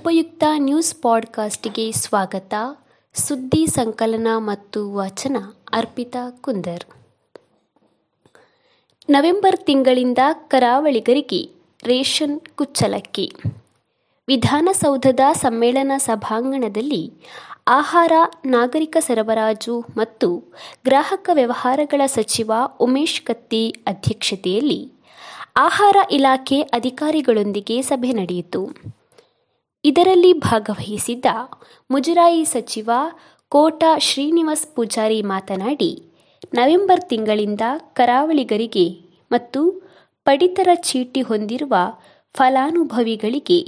ಉಪಯುಕ್ತ ನ್ಯೂಸ್ ಪಾಡ್ಕಾಸ್ಟ್ಗೆ ಸ್ವಾಗತ. ಸುದ್ದಿ ಸಂಕಲನ ಮತ್ತು ವಾಚನ ಅರ್ಪಿತಾ ಕುಂದರ್. ನವೆಂಬರ್ ತಿಂಗಳಿಂದ ಕರಾವಳಿಗರಿಗೆ ರೇಷನ್ ಕುಚ್ಚಲಕ್ಕಿ. ವಿಧಾನಸೌಧದ ಸಮ್ಮೇಳನ ಸಭಾಂಗಣದಲ್ಲಿ ಆಹಾರ, ನಾಗರಿಕ ಸರಬರಾಜು ಮತ್ತು ಗ್ರಾಹಕ ವ್ಯವಹಾರಗಳ ಸಚಿವ ಉಮೇಶ್ ಕತ್ತಿ ಅಧ್ಯಕ್ಷತೆಯಲ್ಲಿ ಆಹಾರ ಇಲಾಖೆ ಅಧಿಕಾರಿಗಳೊಂದಿಗೆ ಸಭೆ ನಡೆಯಿತು. ಇದರಲ್ಲಿ ಭಾಗವಹಿಸಿದ್ದ ಮುಜರಾಯಿ ಸಚಿವ ಕೋಟ ಶ್ರೀನಿವಾಸ್ ಪೂಜಾರಿ ಮಾತನಾಡಿ, ನವೆಂಬರ್ ತಿಂಗಳಿಂದ ಕರಾವಳಿಗರಿಗೆ ಮತ್ತು ಪಡಿತರ ಚೀಟಿ ಹೊಂದಿರುವ ಫಲಾನುಭವಿಗಳಿಗೆ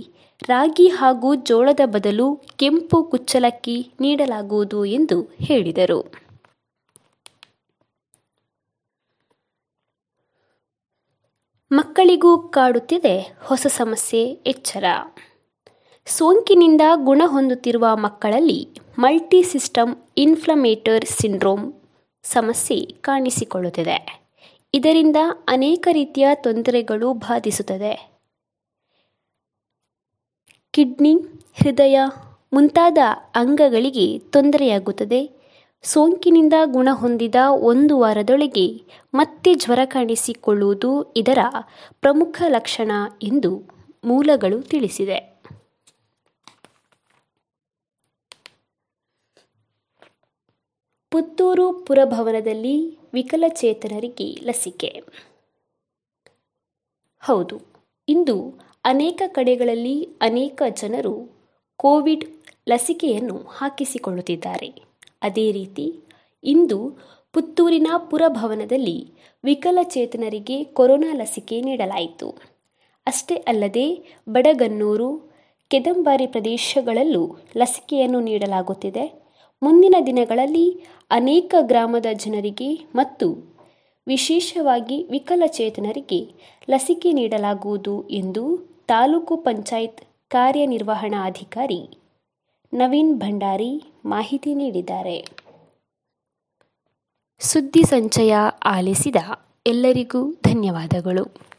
ರಾಗಿ ಹಾಗೂ ಜೋಳದ ಬದಲು ಕೆಂಪು ಕುಚ್ಚಲಕ್ಕಿ ನೀಡಲಾಗುವುದು ಎಂದು ಹೇಳಿದರು. ಮಕ್ಕಳಿಗೂ ಕಾಡುತ್ತಿದೆ ಹೊಸ ಸಮಸ್ಯೆ, ಎಚ್ಚರ. ಸೋಂಕಿನಿಂದ ಗುಣ ಹೊಂದುತ್ತಿರುವ ಮಕ್ಕಳಲ್ಲಿ ಮಲ್ಟಿ ಸಿಸ್ಟಮ್ ಇನ್ಫ್ಲಮೇಟರ್ ಸಿಂಡ್ರೋಮ್ ಸಮಸ್ಯೆ ಕಾಣಿಸಿಕೊಳ್ಳುತ್ತದೆ. ಇದರಿಂದ ಅನೇಕ ರೀತಿಯ ತೊಂದರೆಗಳು ಬಾಧಿಸುತ್ತದೆ. ಕಿಡ್ನಿ, ಹೃದಯ ಮುಂತಾದ ಅಂಗಗಳಿಗೆ ತೊಂದರೆಯಾಗುತ್ತದೆ. ಸೋಂಕಿನಿಂದ ಗುಣ ಹೊಂದಿದ ಒಂದು ವಾರದೊಳಗೆ ಮತ್ತೆ ಜ್ವರ ಕಾಣಿಸಿಕೊಳ್ಳುವುದು ಇದರ ಪ್ರಮುಖ ಲಕ್ಷಣ ಎಂದು ಮೂಲಗಳು ತಿಳಿಸಿದೆ. ಪುತ್ತೂರು ಪುರಭವನದಲ್ಲಿ ವಿಕಲಚೇತನರಿಗೆ ಲಸಿಕೆ. ಹೌದು, ಇಂದು ಅನೇಕ ಕಡೆಗಳಲ್ಲಿ ಅನೇಕ ಜನರು ಕೋವಿಡ್ ಲಸಿಕೆಯನ್ನು ಹಾಕಿಸಿಕೊಳ್ಳುತ್ತಿದ್ದಾರೆ. ಅದೇ ರೀತಿ, ಇಂದು ಪುತ್ತೂರಿನ ಪುರಭವನದಲ್ಲಿ ವಿಕಲಚೇತನರಿಗೆ ಕೊರೋನಾ ಲಸಿಕೆ ನೀಡಲಾಯಿತು. ಅಷ್ಟೇ ಅಲ್ಲದೆ, ಬಡಗನ್ನೂರು, ಕೆದಂಬಾರಿ ಪ್ರದೇಶಗಳಲ್ಲೂ ಲಸಿಕೆಯನ್ನು ನೀಡಲಾಗುತ್ತಿದೆ. ಮುಂದಿನ ದಿನಗಳಲ್ಲಿ ಅನೇಕ ಗ್ರಾಮದ ಜನರಿಗೆ ಮತ್ತು ವಿಶೇಷವಾಗಿ ವಿಕಲಚೇತನರಿಗೆ ಲಸಿಕೆ ನೀಡಲಾಗುವುದು ಎಂದು ತಾಲೂಕು ಪಂಚಾಯತ್ ಕಾರ್ಯನಿರ್ವಹಣಾಧಿಕಾರಿ ನವೀನ್ ಭಂಡಾರಿ ಮಾಹಿತಿ ನೀಡಿದ್ದಾರೆ. ಸುದ್ದಿ ಸಂಚಯ ಆಲಿಸಿದ ಎಲ್ಲರಿಗೂ ಧನ್ಯವಾದಗಳು.